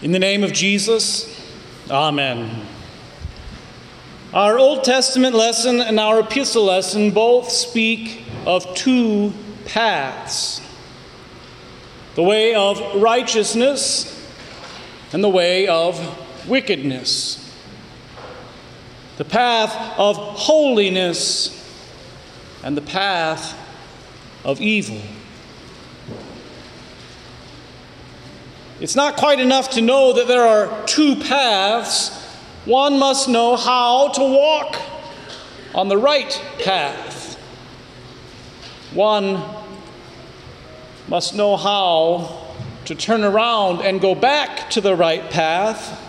In the name of Jesus, Amen. Our Old Testament lesson and our epistle lesson both speak of two paths the way of righteousness and the way of wickedness, the path of holiness and the path of evil. It's not quite enough to know that there are two paths. One must know how to walk on the right path. One must know how to turn around and go back to the right path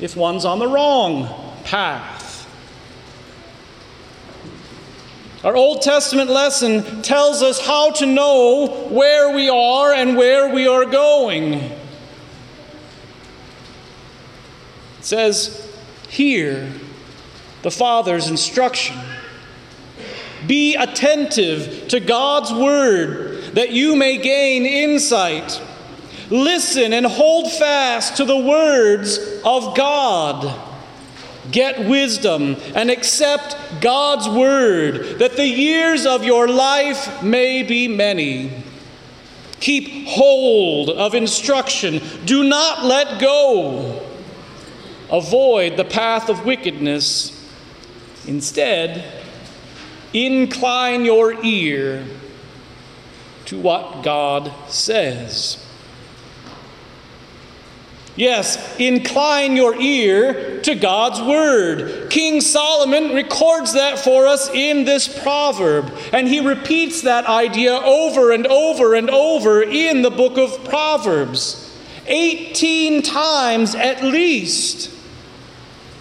if one's on the wrong path. Our Old Testament lesson tells us how to know where we are and where we are going. It says, Hear the Father's instruction. Be attentive to God's word that you may gain insight. Listen and hold fast to the words of God. Get wisdom and accept God's word that the years of your life may be many. Keep hold of instruction. Do not let go. Avoid the path of wickedness. Instead, incline your ear to what God says. Yes, incline your ear to God's word. King Solomon records that for us in this proverb, and he repeats that idea over and over and over in the book of Proverbs. 18 times at least,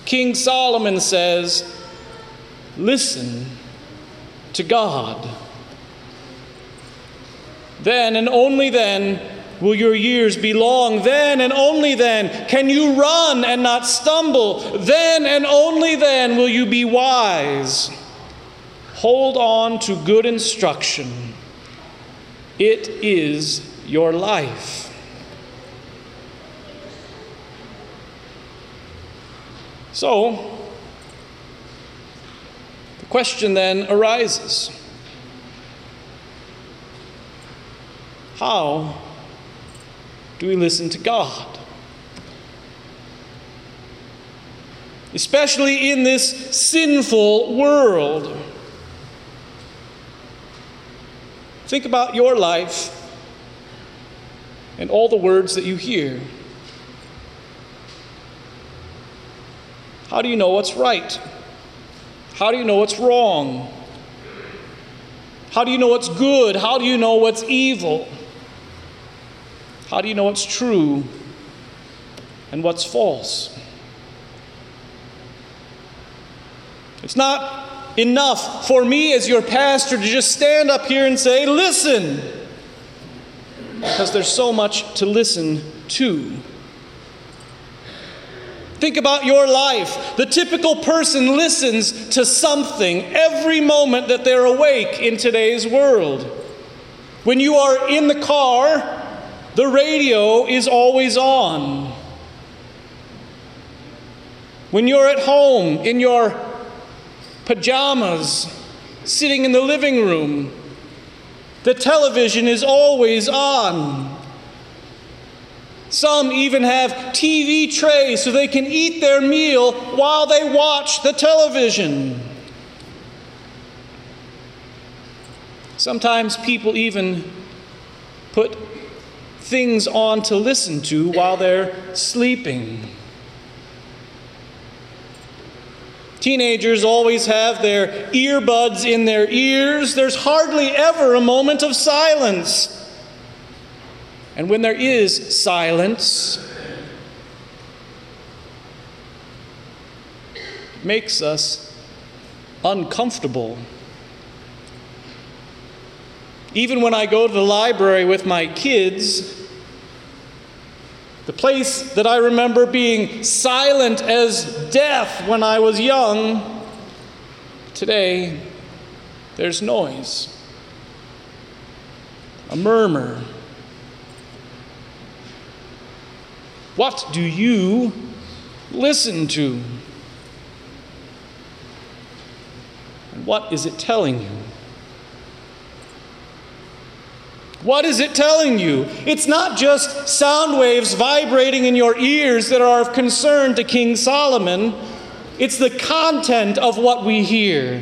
King Solomon says, Listen to God. Then and only then will your years be long. Then and only then can you run and not stumble. Then and only then will you be wise. Hold on to good instruction. It is your life. So, the question then arises How do we listen to God? Especially in this sinful world. Think about your life and all the words that you hear. How do you know what's right? How do you know what's wrong? How do you know what's good? How do you know what's evil? How do you know what's true and what's false? It's not enough for me as your pastor to just stand up here and say, listen, because there's so much to listen to. Think about your life. The typical person listens to something every moment that they're awake in today's world. When you are in the car, the radio is always on. When you're at home in your pajamas, sitting in the living room, the television is always on. Some even have TV trays so they can eat their meal while they watch the television. Sometimes people even put things on to listen to while they're sleeping. Teenagers always have their earbuds in their ears. There's hardly ever a moment of silence. And when there is silence, it makes us uncomfortable. Even when I go to the library with my kids, the place that I remember being silent as death when I was young, today there's noise, a murmur. What do you listen to? And what is it telling you? What is it telling you? It's not just sound waves vibrating in your ears that are of concern to King Solomon, it's the content of what we hear.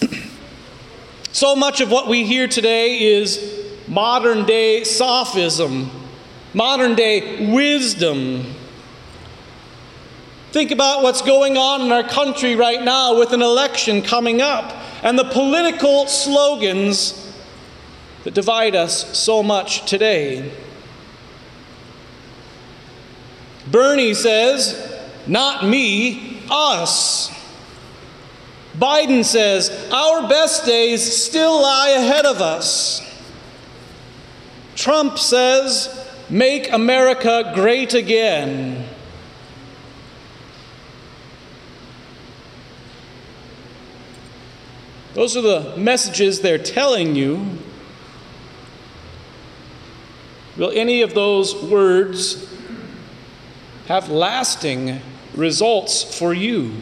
so much of what we hear today is modern day sophism, modern day wisdom. Think about what's going on in our country right now with an election coming up and the political slogans that divide us so much today. Bernie says, not me, us. Biden says, our best days still lie ahead of us. Trump says, make America great again. Those are the messages they're telling you. Will any of those words have lasting results for you?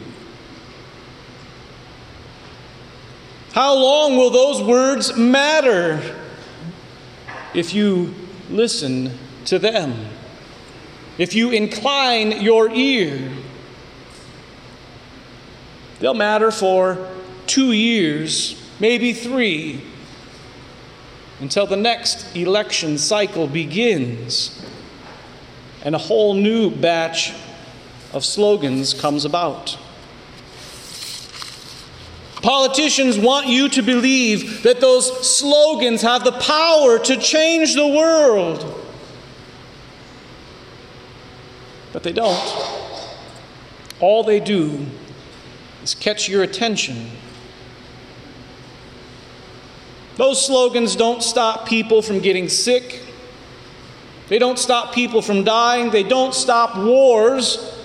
How long will those words matter if you listen to them? If you incline your ear? They'll matter for two years, maybe three until the next election cycle begins and a whole new batch of slogans comes about. Politicians want you to believe that those slogans have the power to change the world. But they don't. All they do is catch your attention those slogans don't stop people from getting sick. They don't stop people from dying. They don't stop wars.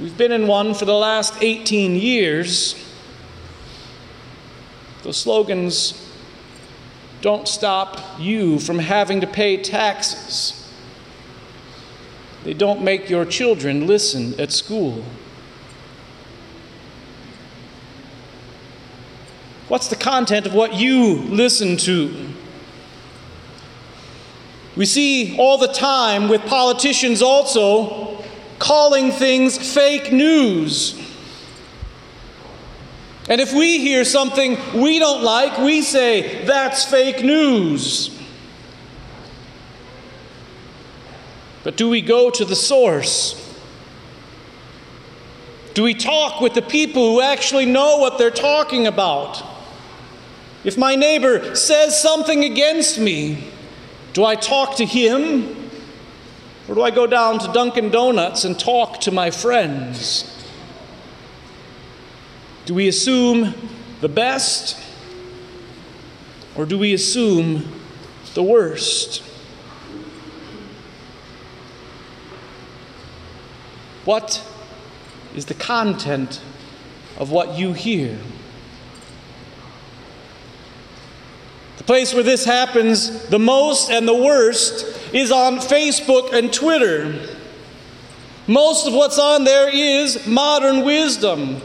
We've been in one for the last 18 years. Those slogans don't stop you from having to pay taxes. They don't make your children listen at school. What's the content of what you listen to? We see all the time with politicians also calling things fake news. And if we hear something we don't like, we say, that's fake news. But do we go to the source? Do we talk with the people who actually know what they're talking about? If my neighbor says something against me, do I talk to him? Or do I go down to Dunkin' Donuts and talk to my friends? Do we assume the best? Or do we assume the worst? What is the content of what you hear? The place where this happens the most and the worst is on Facebook and Twitter. Most of what's on there is modern wisdom.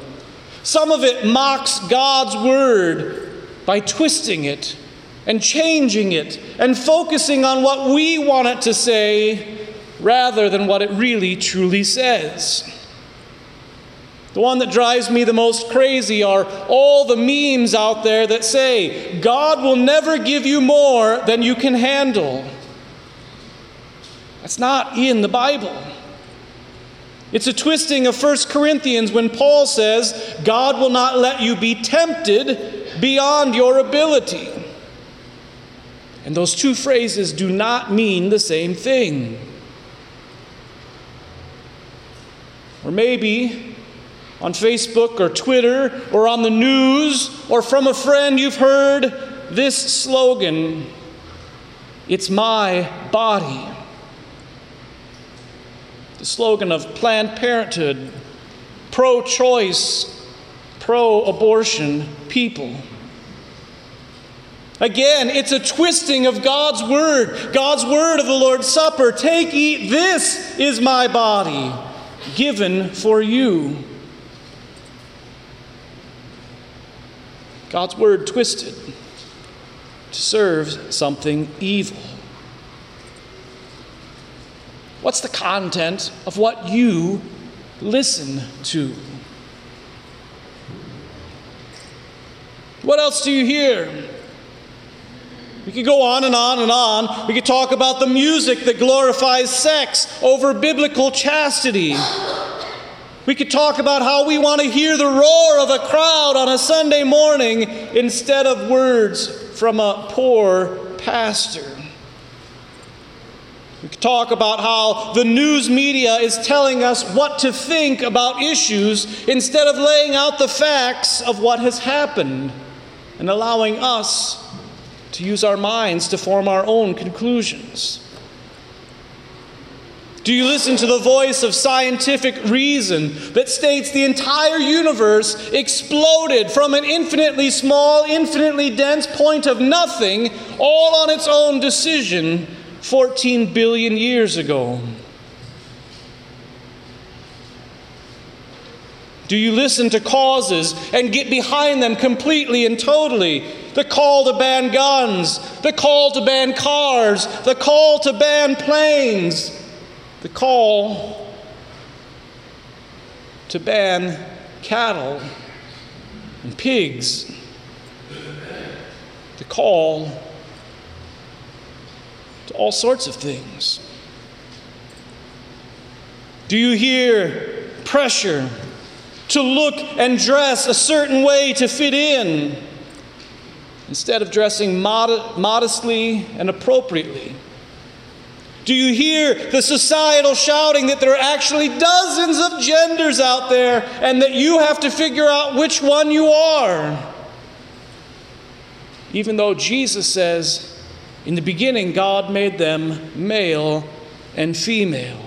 Some of it mocks God's word by twisting it and changing it and focusing on what we want it to say rather than what it really truly says. The one that drives me the most crazy are all the memes out there that say, God will never give you more than you can handle. That's not in the Bible. It's a twisting of 1 Corinthians when Paul says, God will not let you be tempted beyond your ability. And those two phrases do not mean the same thing. Or maybe on Facebook or Twitter or on the news or from a friend, you've heard this slogan It's my body. The slogan of Planned Parenthood, pro choice, pro abortion people. Again, it's a twisting of God's word, God's word of the Lord's Supper. Take, eat, this is my body given for you. God's word twisted to serve something evil. What's the content of what you listen to? What else do you hear? We could go on and on and on. We could talk about the music that glorifies sex over biblical chastity. We could talk about how we want to hear the roar of a crowd on a Sunday morning instead of words from a poor pastor. We could talk about how the news media is telling us what to think about issues instead of laying out the facts of what has happened and allowing us to use our minds to form our own conclusions? Do you listen to the voice of scientific reason that states the entire universe exploded from an infinitely small, infinitely dense point of nothing, all on its own decision 14 billion years ago? Do you listen to causes and get behind them completely and totally? The call to ban guns, the call to ban cars, the call to ban planes, the call to ban cattle and pigs, the call to all sorts of things. Do you hear pressure? to look and dress a certain way to fit in instead of dressing mod- modestly and appropriately? Do you hear the societal shouting that there are actually dozens of genders out there and that you have to figure out which one you are? Even though Jesus says, in the beginning, God made them male and female.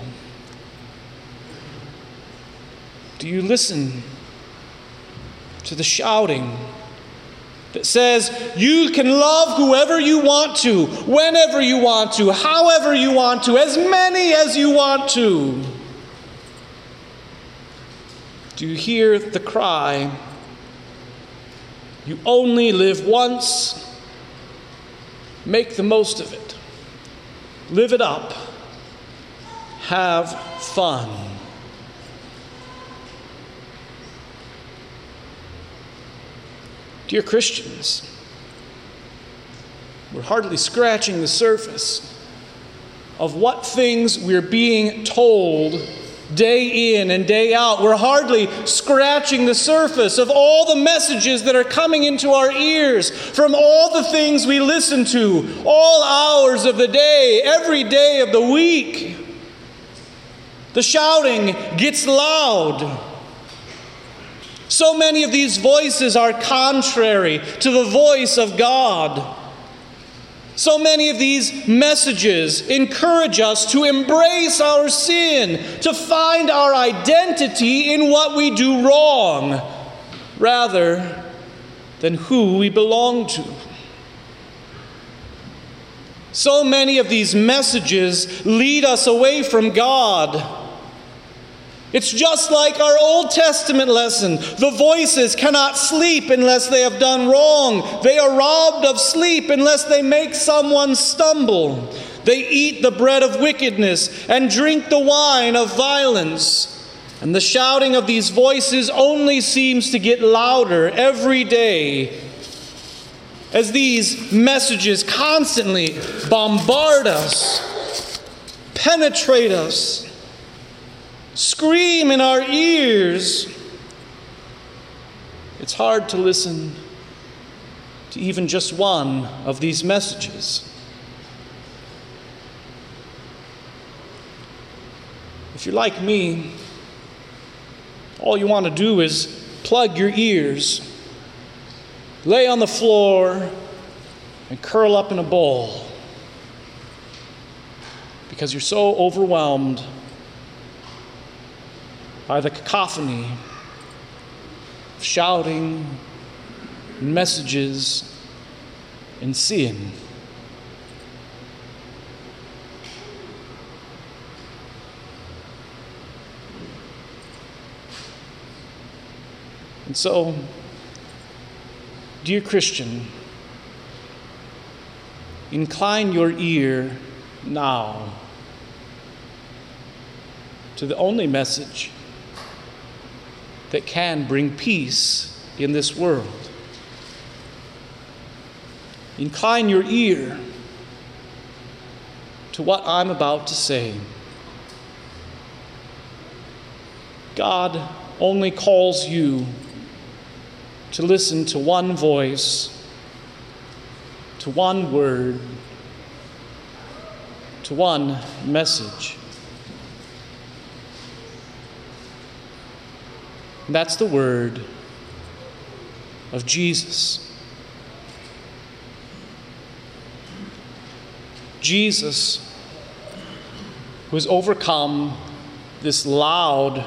Do you listen to the shouting that says you can love whoever you want to, whenever you want to, however you want to, as many as you want to? Do you hear the cry? You only live once. Make the most of it. Live it up. Have fun. Dear Christians, we're hardly scratching the surface of what things we're being told day in and day out. We're hardly scratching the surface of all the messages that are coming into our ears from all the things we listen to, all hours of the day, every day of the week. The shouting gets loud. So many of these voices are contrary to the voice of God. So many of these messages encourage us to embrace our sin, to find our identity in what we do wrong, rather than who we belong to. So many of these messages lead us away from God it's just like our Old Testament lesson. The voices cannot sleep unless they have done wrong. They are robbed of sleep unless they make someone stumble. They eat the bread of wickedness and drink the wine of violence. And the shouting of these voices only seems to get louder every day as these messages constantly bombard us, penetrate us scream in our ears. It's hard to listen to even just one of these messages. If you're like me, all you want to do is plug your ears, lay on the floor, and curl up in a ball because you're so overwhelmed by the cacophony of shouting, messages, and seeing. And so, dear Christian, incline your ear now to the only message that can bring peace in this world. Incline your ear to what I'm about to say. God only calls you to listen to one voice, to one word, to one message. And that's the word of Jesus. Jesus, who has overcome this loud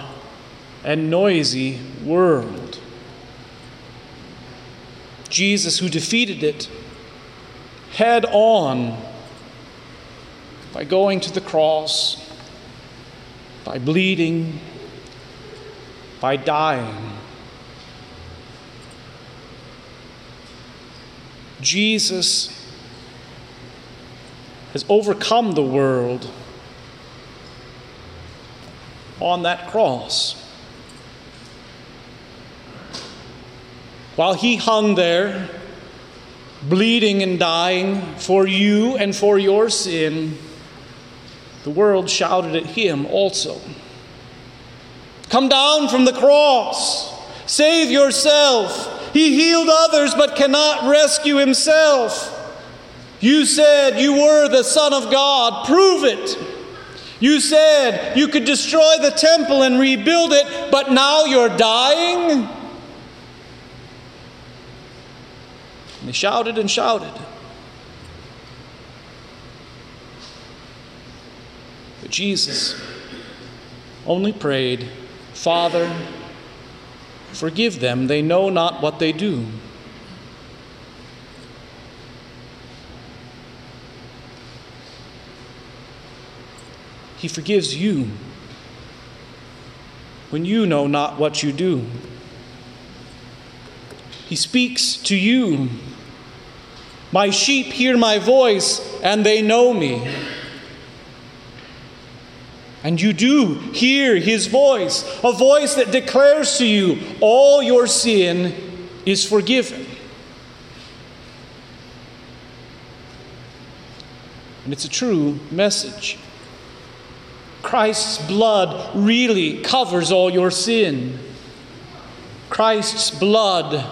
and noisy world. Jesus, who defeated it head on by going to the cross, by bleeding, by dying. Jesus has overcome the world on that cross. While he hung there, bleeding and dying for you and for your sin, the world shouted at him also Come down from the cross, save yourself. He healed others but cannot rescue himself. You said you were the Son of God, prove it. You said you could destroy the temple and rebuild it, but now you're dying? And they shouted and shouted. But Jesus only prayed, Father, forgive them, they know not what they do. He forgives you when you know not what you do. He speaks to you. My sheep hear my voice, and they know me. And you do hear his voice, a voice that declares to you all your sin is forgiven. And it's a true message. Christ's blood really covers all your sin. Christ's blood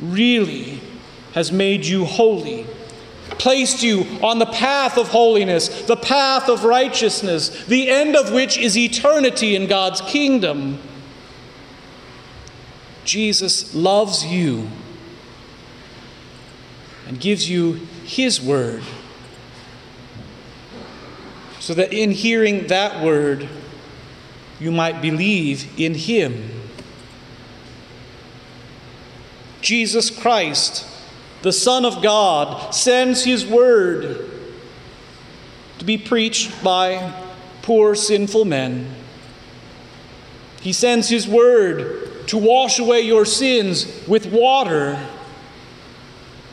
really has made you holy, placed you on the path of holiness, the path of righteousness, the end of which is eternity in God's kingdom. Jesus loves you and gives you His word so that in hearing that word, you might believe in Him. Jesus Christ, the Son of God, sends His word to be preached by poor sinful men. He sends His word to wash away your sins with water.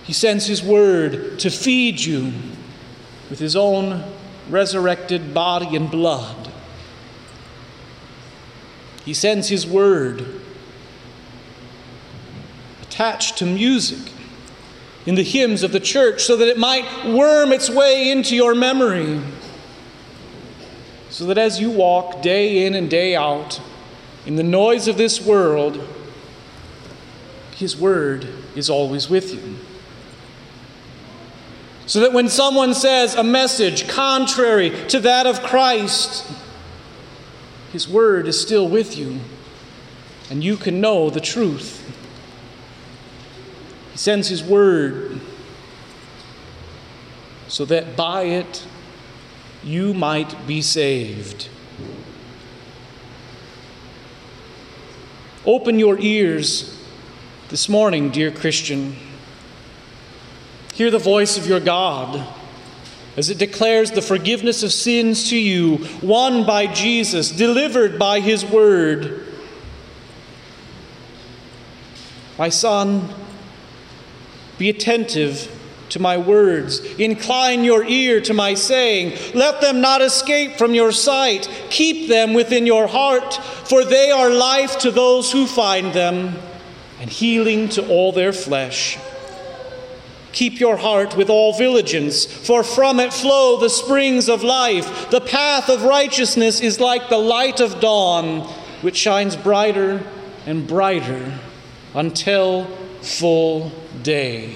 He sends His word to feed you with His own resurrected body and blood. He sends His word attached to music in the hymns of the church so that it might worm its way into your memory. So that as you walk day in and day out in the noise of this world, His word is always with you. So that when someone says a message contrary to that of Christ, His word is still with you, and you can know the truth. He sends His word so that by it you might be saved. Open your ears this morning, dear Christian Hear the voice of your God as it declares the forgiveness of sins to you, won by Jesus, delivered by his word. My son, be attentive to my words. Incline your ear to my saying. Let them not escape from your sight. Keep them within your heart, for they are life to those who find them and healing to all their flesh. Keep your heart with all vigilance, for from it flow the springs of life. The path of righteousness is like the light of dawn, which shines brighter and brighter until full day.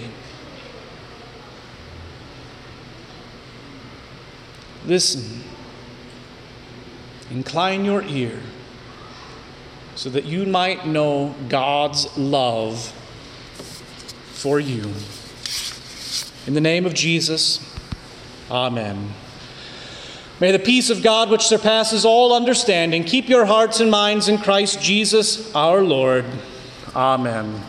Listen, incline your ear so that you might know God's love for you. In the name of Jesus, Amen. May the peace of God, which surpasses all understanding, keep your hearts and minds in Christ Jesus our Lord. Amen.